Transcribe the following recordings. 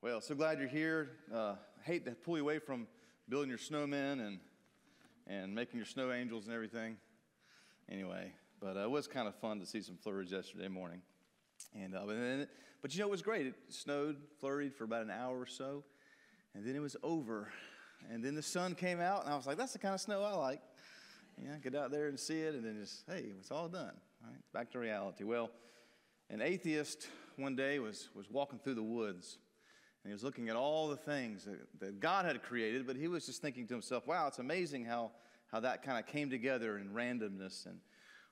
Well, so glad you're here. Uh, hate to pull you away from building your snowmen and and making your snow angels and everything. Anyway, but uh, it was kind of fun to see some flurries yesterday morning. And uh, but, then, but you know it was great. It snowed, flurried for about an hour or so, and then it was over. And then the sun came out, and I was like, "That's the kind of snow I like." Yeah, get out there and see it, and then just hey, it's all done. All right, back to reality. Well, an atheist one day was was walking through the woods he was looking at all the things that, that God had created, but he was just thinking to himself, wow, it's amazing how, how that kind of came together in randomness and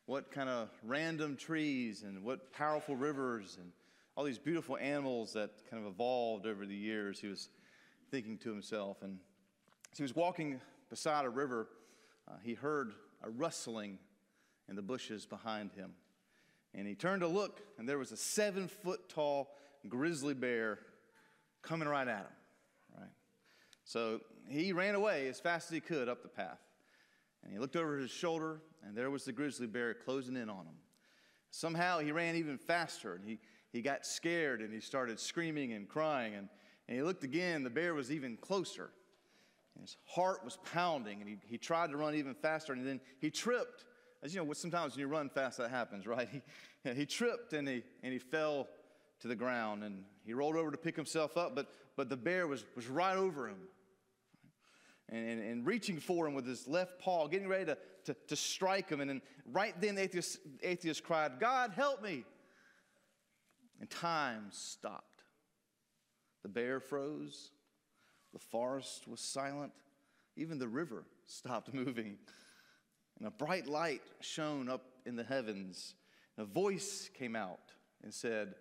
what kind of random trees and what powerful rivers and all these beautiful animals that kind of evolved over the years. He was thinking to himself. And as he was walking beside a river, uh, he heard a rustling in the bushes behind him. And he turned to look, and there was a seven foot tall grizzly bear coming right at him, right? So he ran away as fast as he could up the path. And he looked over his shoulder, and there was the grizzly bear closing in on him. Somehow he ran even faster, and he, he got scared, and he started screaming and crying. And, and he looked again, the bear was even closer. And his heart was pounding, and he, he tried to run even faster, and then he tripped. As you know, sometimes when you run fast, that happens, right? He, he tripped and he, and he fell to the ground and he rolled over to pick himself up, but, but the bear was, was right over him and, and, and reaching for him with his left paw, getting ready to, to, to strike him. And then right then, the atheist, atheist cried, God, help me. And time stopped. The bear froze, the forest was silent, even the river stopped moving. And a bright light shone up in the heavens. And a voice came out and said,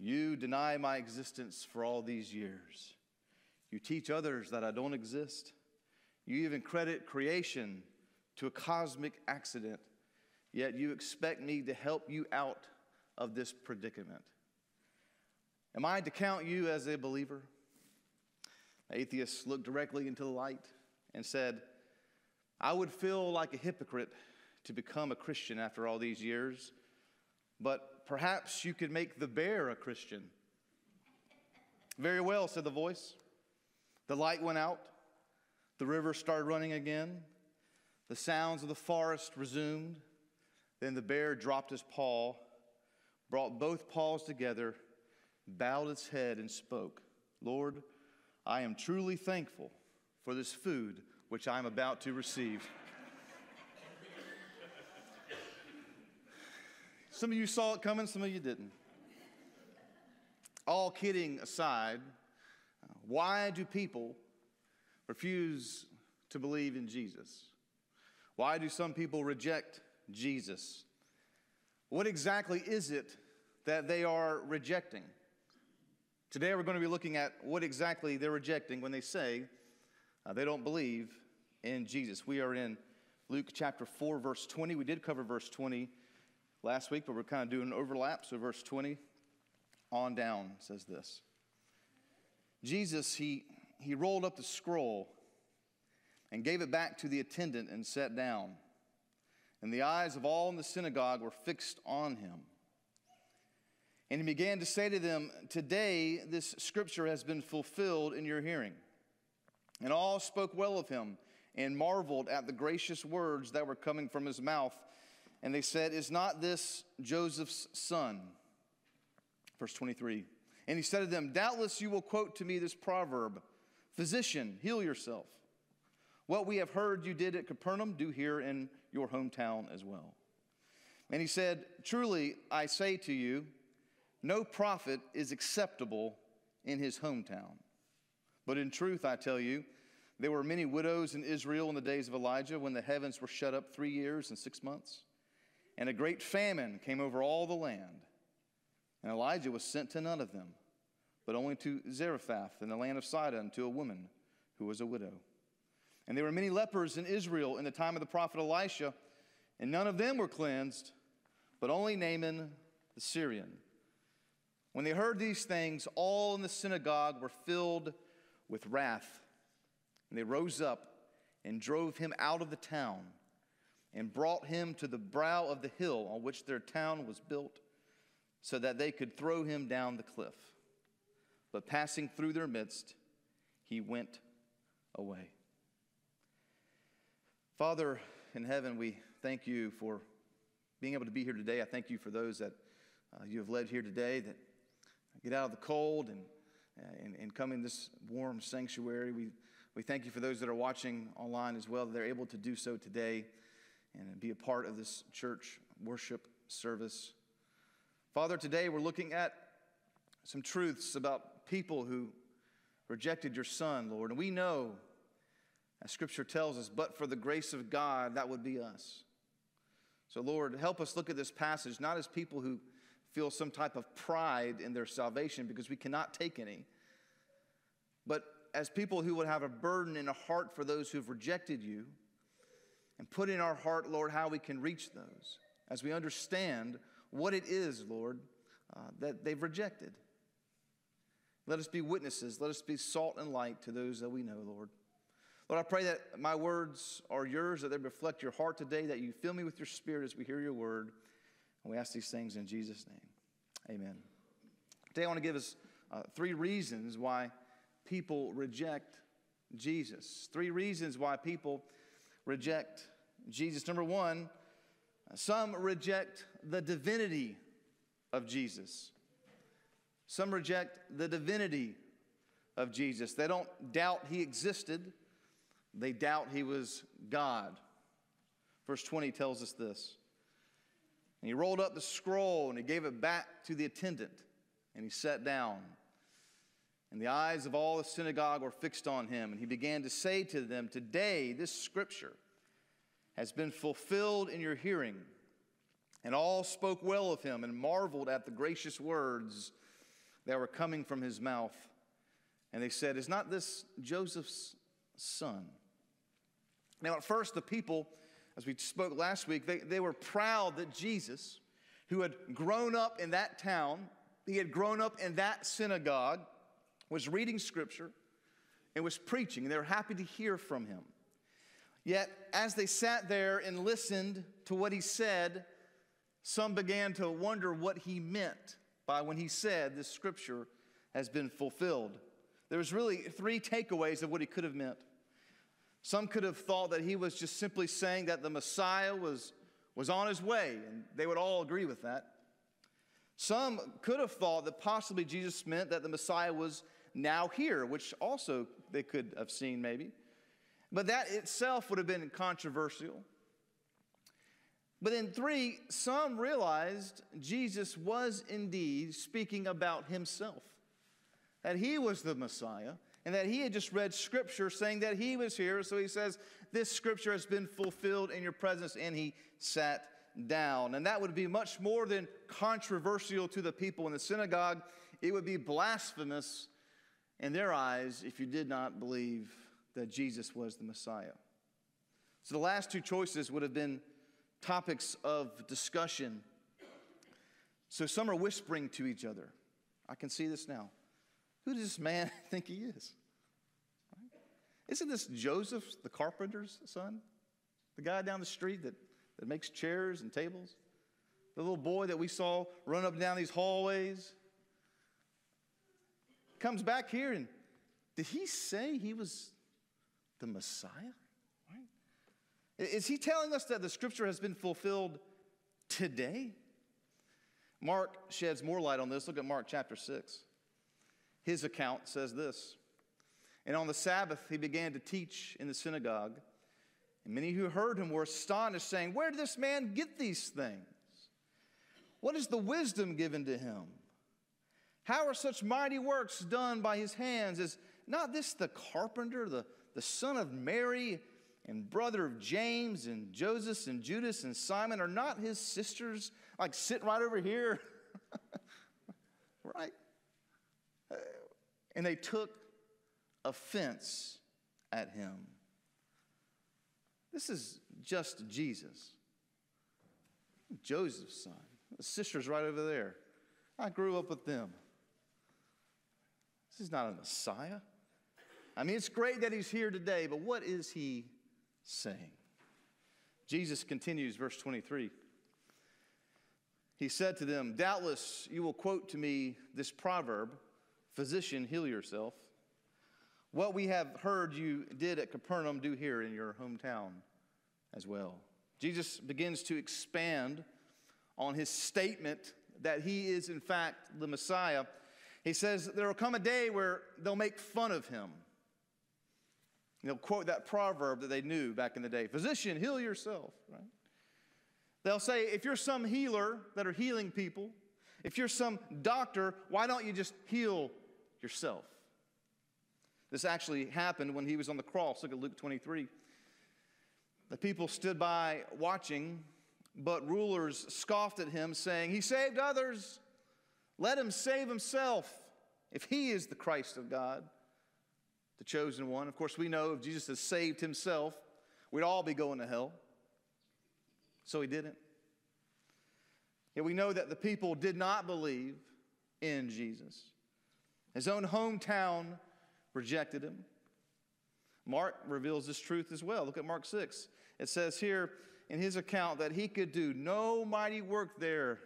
you deny my existence for all these years. You teach others that I don't exist. You even credit creation to a cosmic accident, yet you expect me to help you out of this predicament. Am I to count you as a believer? The atheist looked directly into the light and said, I would feel like a hypocrite to become a Christian after all these years, but Perhaps you could make the bear a Christian. Very well, said the voice. The light went out. The river started running again. The sounds of the forest resumed. Then the bear dropped his paw, brought both paws together, bowed its head, and spoke Lord, I am truly thankful for this food which I am about to receive. Some of you saw it coming, some of you didn't. All kidding aside, why do people refuse to believe in Jesus? Why do some people reject Jesus? What exactly is it that they are rejecting? Today we're going to be looking at what exactly they're rejecting when they say uh, they don't believe in Jesus. We are in Luke chapter 4, verse 20. We did cover verse 20 last week, but we're kind of doing an overlap. So, verse 20 on down says this Jesus, he, he rolled up the scroll and gave it back to the attendant and sat down. And the eyes of all in the synagogue were fixed on him. And he began to say to them, Today this scripture has been fulfilled in your hearing. And all spoke well of him and marveled at the gracious words that were coming from his mouth. And they said, Is not this Joseph's son? Verse 23. And he said to them, Doubtless you will quote to me this proverb Physician, heal yourself. What we have heard you did at Capernaum, do here in your hometown as well. And he said, Truly I say to you, no prophet is acceptable in his hometown. But in truth, I tell you, there were many widows in Israel in the days of Elijah when the heavens were shut up three years and six months and a great famine came over all the land. And Elijah was sent to none of them, but only to Zarephath in the land of Sidon to a woman who was a widow. And there were many lepers in Israel in the time of the prophet Elisha, and none of them were cleansed, but only Naaman the Syrian. When they heard these things, all in the synagogue were filled with wrath. And they rose up and drove him out of the town and brought him to the brow of the hill on which their town was built, so that they could throw him down the cliff. but passing through their midst, he went away. Father in heaven, we thank you for being able to be here today. I thank you for those that uh, you have led here today that get out of the cold and, uh, and, and come in this warm sanctuary. We, we thank you for those that are watching online as well, that they're able to do so today and be a part of this church worship service. Father, today we're looking at some truths about people who rejected your son, Lord. And we know as Scripture tells us, but for the grace of God, that would be us. So, Lord, help us look at this passage not as people who feel some type of pride in their salvation because we cannot take any, but as people who would have a burden in a heart for those who've rejected you and put in our heart, Lord, how we can reach those as we understand what it is, Lord, uh, that they've rejected. Let us be witnesses. Let us be salt and light to those that we know, Lord. Lord, I pray that my words are yours, that they reflect your heart today, that you fill me with your spirit as we hear your word. And we ask these things in Jesus' name. Amen. Today I want to give us uh, three reasons why people reject Jesus. Three reasons why people reject Jesus. Number one, some reject the divinity of Jesus. Some reject the divinity of Jesus. They don't doubt he existed, they doubt he was God. Verse 20 tells us this. And he rolled up the scroll and he gave it back to the attendant and he sat down. And the eyes of all the synagogue were fixed on him. And he began to say to them, Today this scripture has been fulfilled in your hearing. And all spoke well of him and marveled at the gracious words that were coming from his mouth. And they said, Is not this Joseph's son? Now, at first, the people, as we spoke last week, they, they were proud that Jesus, who had grown up in that town, he had grown up in that synagogue, was reading scripture and was preaching. And they were happy to hear from him. Yet, as they sat there and listened to what he said, some began to wonder what he meant by when he said this scripture has been fulfilled. There was really three takeaways of what he could have meant. Some could have thought that he was just simply saying that the Messiah was, was on his way, and they would all agree with that. Some could have thought that possibly Jesus meant that the Messiah was now here, which also they could have seen maybe. But that itself would have been controversial. But in three, some realized Jesus was indeed speaking about himself, that he was the Messiah, and that he had just read scripture saying that he was here. So he says, This scripture has been fulfilled in your presence, and he sat down. And that would be much more than controversial to the people in the synagogue. It would be blasphemous in their eyes if you did not believe that Jesus was the Messiah. So the last two choices would have been topics of discussion. So some are whispering to each other. I can see this now. Who does this man think he is? Isn't this Joseph, the carpenter's son? The guy down the street that, that makes chairs and tables? The little boy that we saw run up and down these hallways? Comes back here and did he say he was the Messiah? Is he telling us that the scripture has been fulfilled today? Mark sheds more light on this. Look at Mark chapter 6. His account says this And on the Sabbath, he began to teach in the synagogue. And many who heard him were astonished, saying, Where did this man get these things? What is the wisdom given to him? How are such mighty works done by his hands? Is not this the carpenter, the, the son of Mary? and brother of James and Joseph and Judas and Simon are not his sisters like sitting right over here? right? And they took offense at him. This is just Jesus, Joseph's son. The sister's right over there. I grew up with them. This is not a Messiah. I mean, it's great that he's here today, but what is he saying. Jesus continues, verse 23. He said to them, Doubtless you will quote to me this proverb Physician, heal yourself. What we have heard you did at Capernaum, do here in your hometown as well. Jesus begins to expand on his statement that he is, in fact, the Messiah. He says, There will come a day where they'll make fun of him. They'll quote that proverb that they knew back in the day Physician, heal yourself, right? They'll say, If you're some healer that are healing people, if you're some doctor, why don't you just heal yourself? This actually happened when he was on the cross. Look at Luke 23. The people stood by watching, but rulers scoffed at him, saying, He saved others. Let him save himself if he is the Christ of God, the chosen one. Of course, we know if Jesus has saved himself, we'd all be going to hell. So he didn't. Yet we know that the people did not believe in Jesus. His own hometown rejected him. Mark reveals this truth as well. Look at Mark 6. It says here in his account that he could do no mighty work there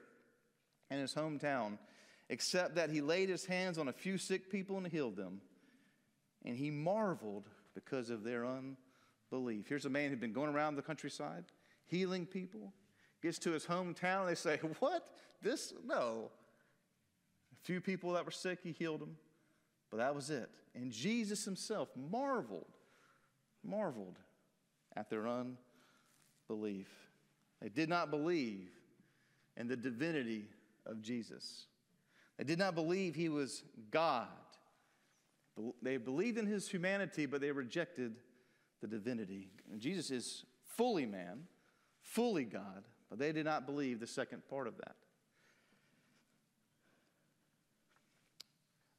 in his hometown, except that he laid his hands on a few sick people and healed them. And he marveled because of their unbelief. Here's a man who'd been going around the countryside healing people, gets to his hometown, and they say, What? This? No. A few people that were sick, he healed them, but that was it. And Jesus himself marveled, marveled at their unbelief. They did not believe in the divinity of Jesus. They did not believe he was God. They believed in his humanity, but they rejected the divinity. And Jesus is fully man, fully God, but they did not believe the second part of that.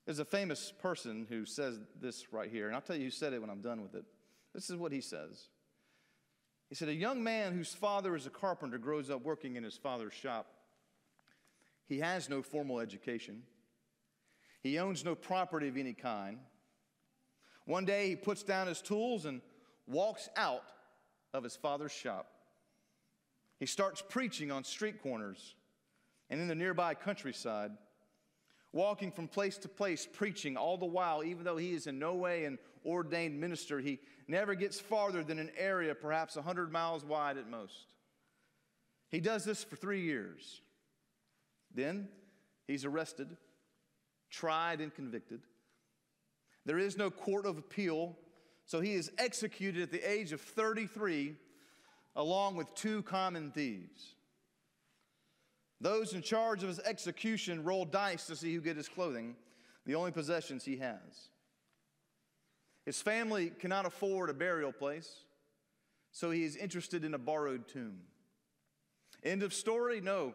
There's a famous person who says this right here, and I'll tell you who said it when I'm done with it. This is what he says. He said, A young man whose father is a carpenter grows up working in his father's shop. He has no formal education, he owns no property of any kind. One day he puts down his tools and walks out of his father's shop. He starts preaching on street corners and in the nearby countryside walking from place to place, preaching all the while, even though he is in no way an ordained minister. He never gets farther than an area perhaps 100 miles wide at most. He does this for three years. Then he's arrested, tried, and convicted. There is no court of appeal, so he is executed at the age of 33 along with two common thieves. Those in charge of his execution roll dice to see who gets his clothing, the only possessions he has. His family cannot afford a burial place, so he is interested in a borrowed tomb. End of story? No.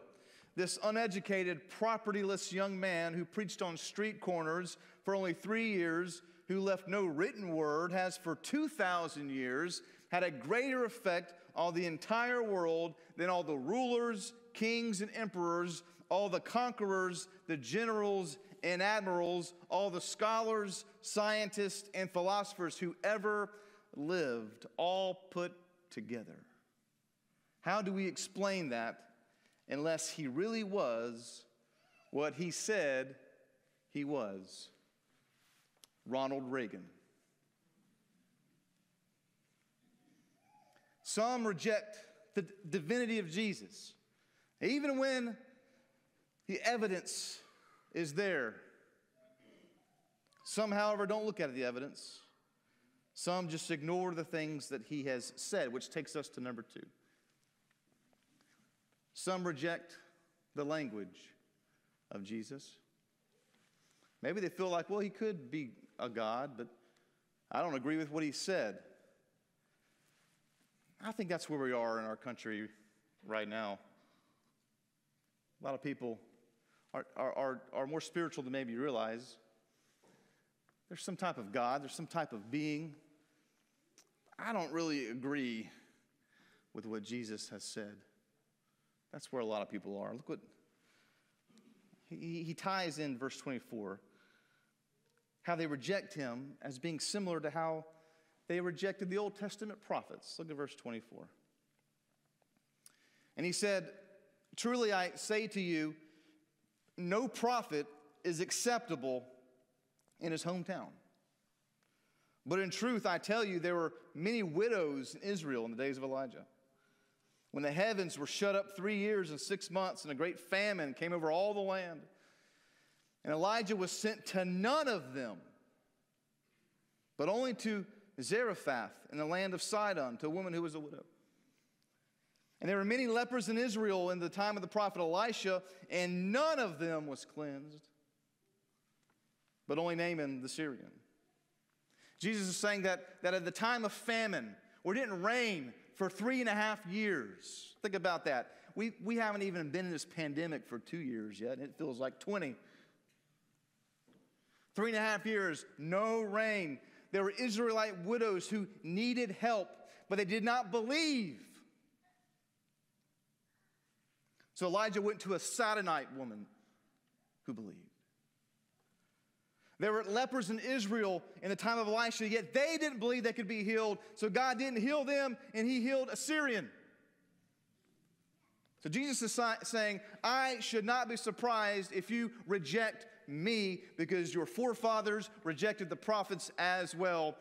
This uneducated, propertyless young man who preached on street corners for only three years, who left no written word, has for 2,000 years had a greater effect on the entire world than all the rulers kings and emperors, all the conquerors, the generals and admirals, all the scholars, scientists, and philosophers who ever lived, all put together. How do we explain that unless he really was what he said he was? Ronald Reagan. Some reject the divinity of Jesus. Even when the evidence is there, some, however, don't look at the evidence. Some just ignore the things that he has said, which takes us to number two. Some reject the language of Jesus. Maybe they feel like, well, he could be a God, but I don't agree with what he said. I think that's where we are in our country right now. A lot of people are, are, are, are more spiritual than maybe you realize. There's some type of God, there's some type of being. I don't really agree with what Jesus has said. That's where a lot of people are. Look what he, he ties in verse 24 how they reject him as being similar to how they rejected the Old Testament prophets. Look at verse 24. And he said, Truly I say to you, no prophet is acceptable in his hometown. But in truth, I tell you, there were many widows in Israel in the days of Elijah. When the heavens were shut up three years and six months, and a great famine came over all the land. And Elijah was sent to none of them, but only to Zarephath in the land of Sidon, to a woman who was a widow. And there were many lepers in Israel in the time of the prophet Elisha, and none of them was cleansed, but only Naaman the Syrian. Jesus is saying that, that at the time of famine, where it didn't rain for three and a half years, think about that. We, we haven't even been in this pandemic for two years yet, and it feels like 20. Three and a half years, no rain. There were Israelite widows who needed help, but they did not believe. So Elijah went to a Sidonite woman who believed. There were lepers in Israel in the time of Elisha, yet they didn't believe they could be healed. So God didn't heal them, and He healed a Syrian. So Jesus is saying, I should not be surprised if you reject me because your forefathers rejected the prophets as well.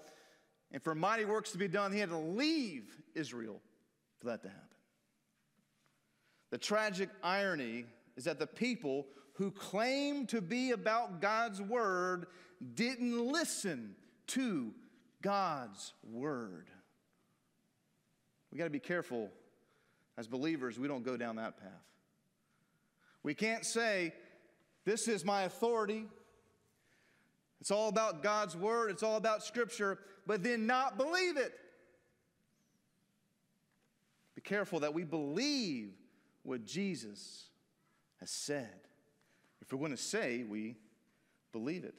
And for mighty works to be done, he had to leave Israel for that to happen. The tragic irony is that the people who claim to be about God's word didn't listen to God's word. We got to be careful as believers, we don't go down that path. We can't say, This is my authority. It's all about God's word, it's all about Scripture, but then not believe it. Be careful that we believe what Jesus has said. If we're going to say we believe it.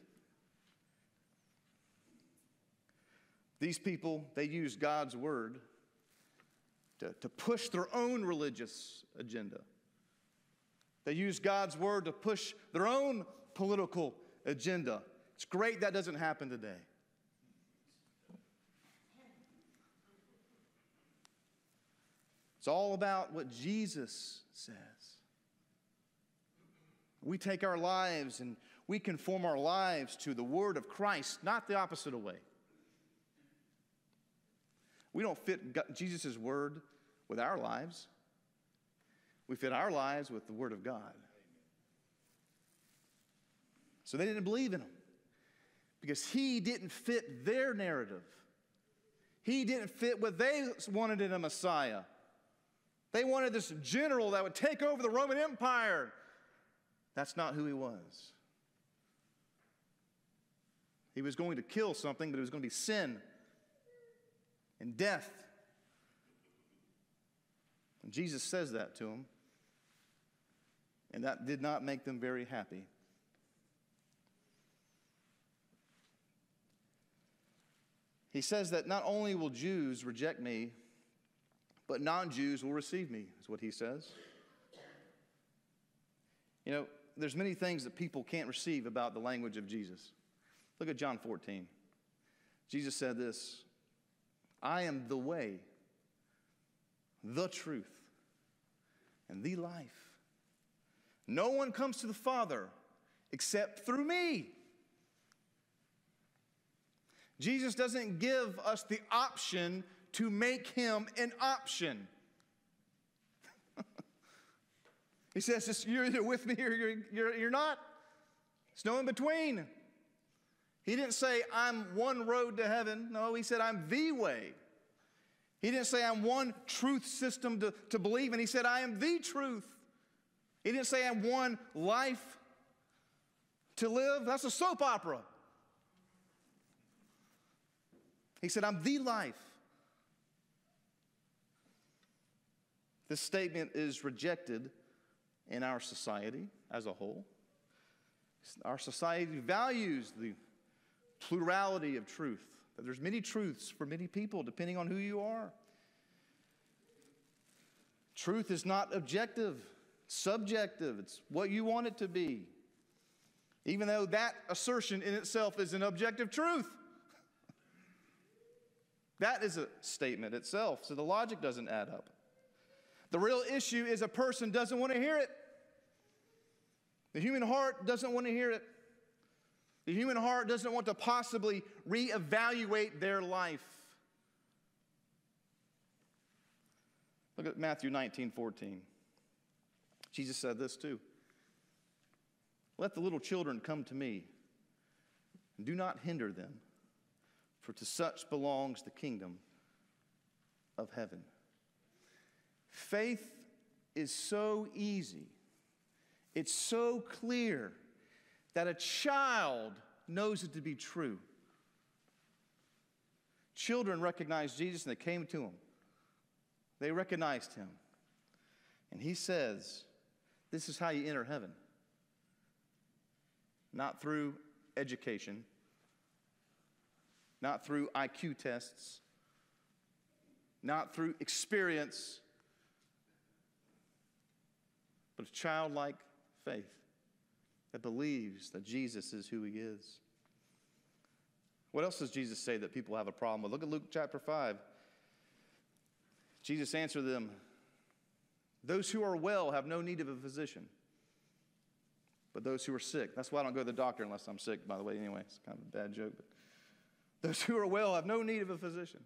These people, they use God's word to, to push their own religious agenda. They use God's word to push their own political agenda. It's great that doesn't happen today. It's all about what Jesus says. We take our lives and we conform our lives to the word of Christ, not the opposite way. We don't fit Jesus' word with our lives. We fit our lives with the word of God. So they didn't believe in him because he didn't fit their narrative. He didn't fit what they wanted in a Messiah. They wanted this general that would take over the Roman Empire. That's not who he was. He was going to kill something, but it was going to be sin and death. And Jesus says that to him. And that did not make them very happy. He says that not only will Jews reject me, but non Jews will receive me, is what he says. You know, there's many things that people can't receive about the language of Jesus. Look at John 14. Jesus said this I am the way, the truth, and the life. No one comes to the Father except through me. Jesus doesn't give us the option to make him an option. He says, You're either with me or you're, you're, you're not. It's no in between. He didn't say, I'm one road to heaven. No, he said, I'm the way. He didn't say, I'm one truth system to, to believe in. He said, I am the truth. He didn't say, I'm one life to live. That's a soap opera. He said, I'm the life. This statement is rejected in our society as a whole. Our society values the plurality of truth, that there's many truths for many people depending on who you are. Truth is not objective, subjective. It's what you want it to be. Even though that assertion in itself is an objective truth. that is a statement itself, so the logic doesn't add up. The real issue is a person doesn't want to hear it. The human heart doesn't want to hear it. The human heart doesn't want to possibly reevaluate their life. Look at Matthew 19 14. Jesus said this too. Let the little children come to me, and do not hinder them, for to such belongs the kingdom of heaven. Faith is so easy, it's so clear that a child knows it to be true. Children recognized Jesus and they came to him. They recognized him. And he says, This is how you enter heaven. Not through education, not through IQ tests, not through experience, but a childlike faith that believes that Jesus is who he is. What else does Jesus say that people have a problem with? Look at Luke chapter 5. Jesus answered them Those who are well have no need of a physician, but those who are sick. That's why I don't go to the doctor unless I'm sick, by the way, anyway. It's kind of a bad joke. But those who are well have no need of a physician,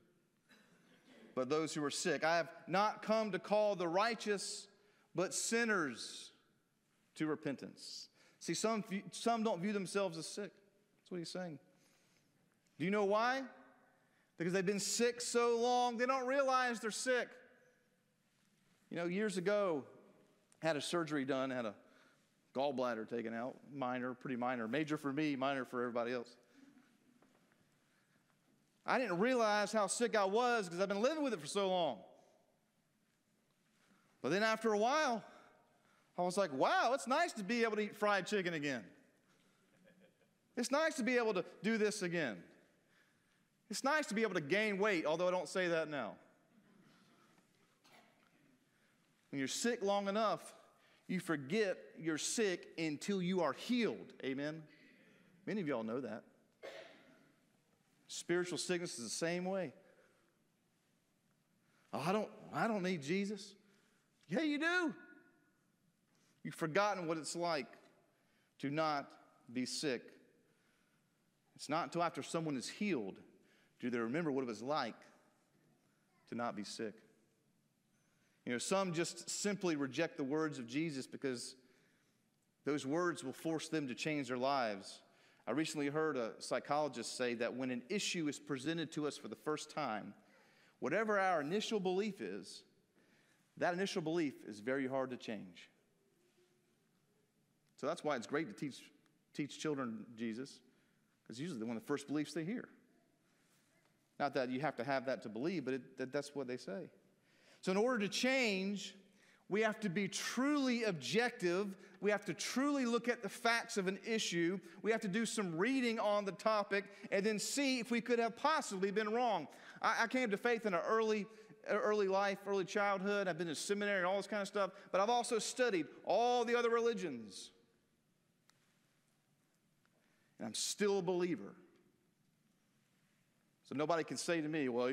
but those who are sick. I have not come to call the righteous, but sinners to repentance. See, some, some don't view themselves as sick. That's what he's saying. Do you know why? Because they've been sick so long, they don't realize they're sick. You know, years ago, had a surgery done, had a gallbladder taken out, minor, pretty minor, major for me, minor for everybody else. I didn't realize how sick I was because I've been living with it for so long. But then after a while, I was like, wow, it's nice to be able to eat fried chicken again. It's nice to be able to do this again. It's nice to be able to gain weight, although I don't say that now. When you're sick long enough, you forget you're sick until you are healed. Amen? Many of y'all know that. Spiritual sickness is the same way. Oh, I don't, I don't need Jesus. Yeah, you do. You've forgotten what it's like to not be sick. It's not until after someone is healed do they remember what it was like to not be sick. You know, some just simply reject the words of Jesus because those words will force them to change their lives. I recently heard a psychologist say that when an issue is presented to us for the first time, whatever our initial belief is, that initial belief is very hard to change. So that's why it's great to teach, teach children Jesus, because usually one of the first beliefs they hear. Not that you have to have that to believe, but it, that, that's what they say. So, in order to change, we have to be truly objective. We have to truly look at the facts of an issue. We have to do some reading on the topic and then see if we could have possibly been wrong. I, I came to faith in an early, early life, early childhood. I've been to seminary and all this kind of stuff, but I've also studied all the other religions and I'm still a believer. So nobody can say to me, well,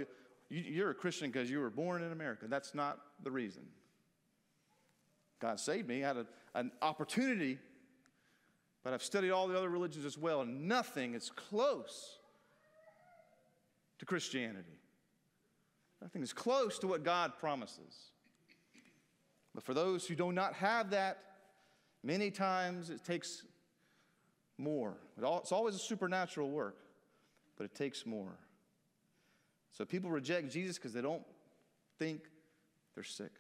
you're a Christian because you were born in America. That's not the reason. God saved me. I had a, an opportunity, but I've studied all the other religions as well, and nothing is close to Christianity. Nothing is close to what God promises. But for those who do not have that, many times it takes more. It's always a supernatural work, but it takes more. So people reject Jesus because they don't think they're sick.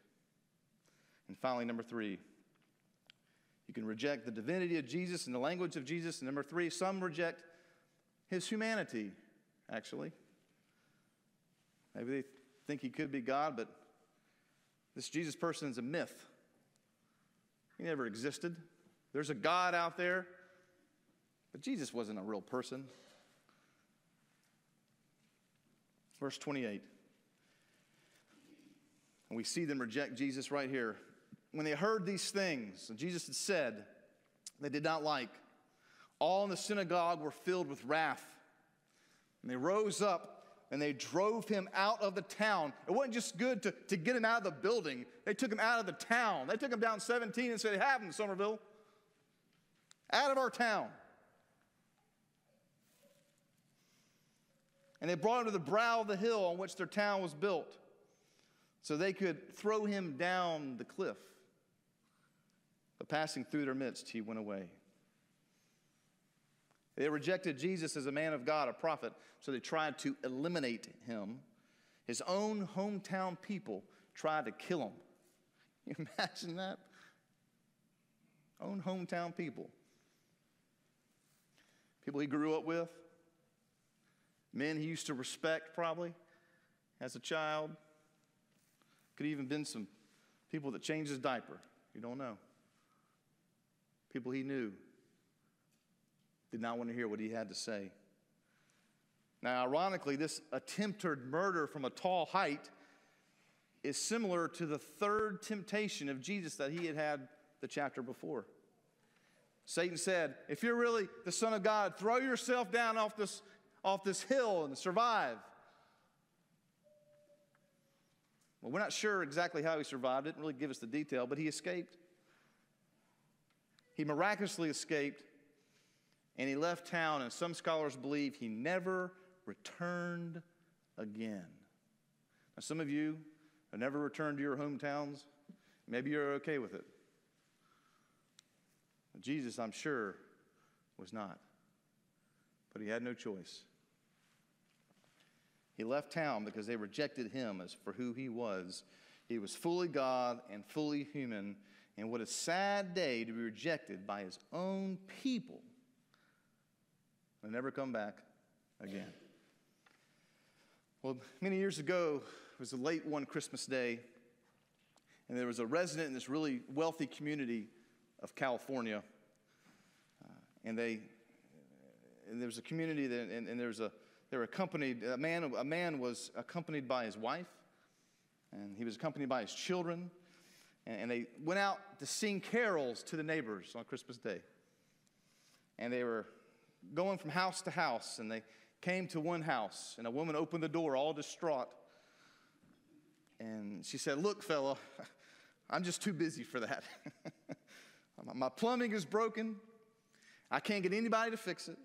And finally, number three, you can reject the divinity of Jesus and the language of Jesus. And number three, some reject his humanity, actually. Maybe they think he could be God, but this Jesus person is a myth. He never existed. There's a God out there but Jesus wasn't a real person. Verse 28. And we see them reject Jesus right here. When they heard these things, Jesus had said, they did not like, all in the synagogue were filled with wrath. And they rose up and they drove him out of the town. It wasn't just good to, to get him out of the building, they took him out of the town. They took him down 17 and said, Have him, Somerville. Out of our town. And they brought him to the brow of the hill on which their town was built so they could throw him down the cliff. But passing through their midst, he went away. They rejected Jesus as a man of God, a prophet, so they tried to eliminate him. His own hometown people tried to kill him. Can you imagine that? Own hometown people. People he grew up with, men he used to respect probably as a child. Could even been some people that changed his diaper. You don't know. People he knew did not want to hear what he had to say. Now, ironically, this attempted murder from a tall height is similar to the third temptation of Jesus that he had had the chapter before. Satan said, If you're really the Son of God, throw yourself down off this, off this hill and survive. Well, we're not sure exactly how he survived. It didn't really give us the detail, but he escaped. He miraculously escaped and he left town, and some scholars believe he never returned again. Now, some of you have never returned to your hometowns. Maybe you're okay with it. Jesus, I'm sure, was not. But he had no choice. He left town because they rejected him as for who he was. He was fully God and fully human. And what a sad day to be rejected by his own people and never come back again. Well, many years ago, it was a late one Christmas day, and there was a resident in this really wealthy community of California. Uh, and they, and there was a community that, and, and there was a, they were accompanied, a man, a man was accompanied by his wife, and he was accompanied by his children, and, and they went out to sing carols to the neighbors on Christmas Day. And they were going from house to house, and they came to one house, and a woman opened the door, all distraught. And she said, Look, fella, I'm just too busy for that. My plumbing is broken. I can't get anybody to fix it.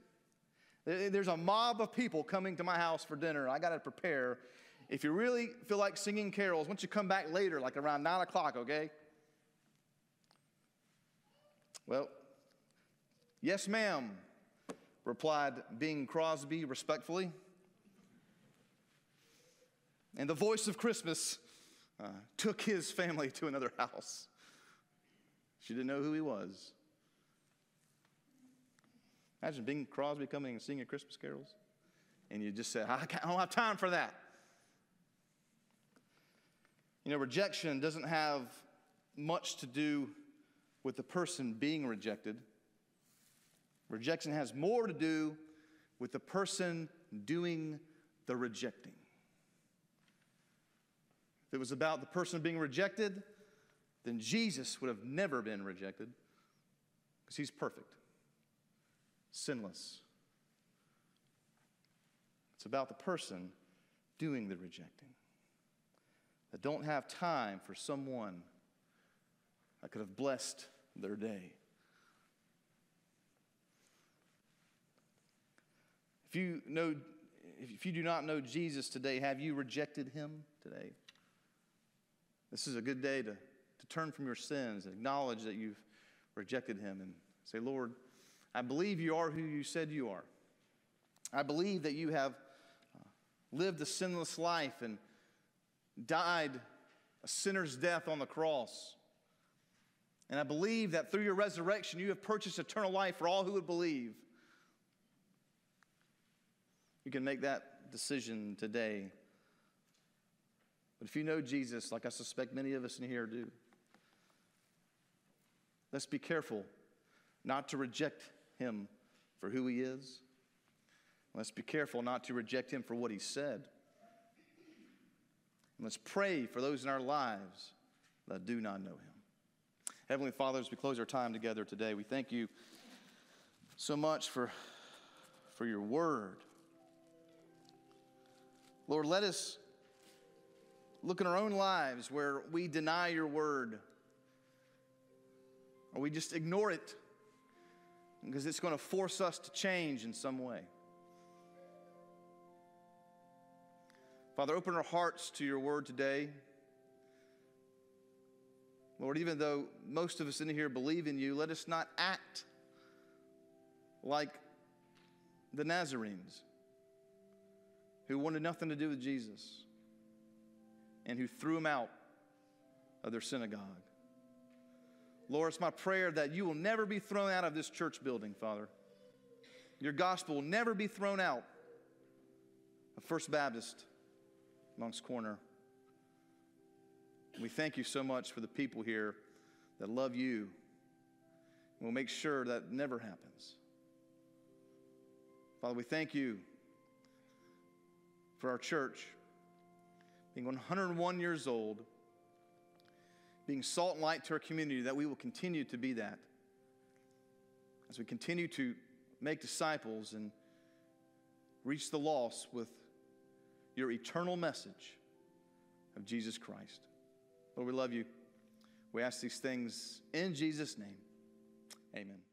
There's a mob of people coming to my house for dinner. I got to prepare. If you really feel like singing carols, why don't you come back later, like around 9 o'clock, okay? Well, yes, ma'am, replied Bing Crosby respectfully. And the voice of Christmas uh, took his family to another house. She didn't know who he was. Imagine Bing Crosby coming and singing Christmas carols. And you just say, I, I don't have time for that. You know, rejection doesn't have much to do with the person being rejected. Rejection has more to do with the person doing the rejecting. If it was about the person being rejected, then Jesus would have never been rejected because he's perfect, sinless. It's about the person doing the rejecting that don't have time for someone that could have blessed their day. If you know, if you do not know Jesus today, have you rejected him today? This is a good day to, to turn from your sins and acknowledge that you've rejected him and say, Lord, I believe you are who you said you are. I believe that you have uh, lived a sinless life and died a sinner's death on the cross. And I believe that through your resurrection, you have purchased eternal life for all who would believe. You can make that decision today. But if you know Jesus, like I suspect many of us in here do, let's be careful not to reject him for who he is. Let's be careful not to reject him for what he said. And let's pray for those in our lives that do not know him. Heavenly Father, as we close our time together today, we thank you so much for, for your word. Lord, let us look in our own lives where we deny your word or we just ignore it because it's going to force us to change in some way. Father, open our hearts to your word today. Lord, even though most of us in here believe in you, let us not act like the Nazarenes who wanted nothing to do with Jesus and who threw him out of their synagogue. Lord, it's my prayer that you will never be thrown out of this church building, Father. Your gospel will never be thrown out of First Baptist Moncks Corner. We thank you so much for the people here that love you. We'll make sure that never happens. Father, we thank you for our church being 101 years old, being salt and light to our community, that we will continue to be that. As we continue to make disciples and reach the lost with your eternal message of Jesus Christ. Lord, we love you. We ask these things in Jesus' name. Amen.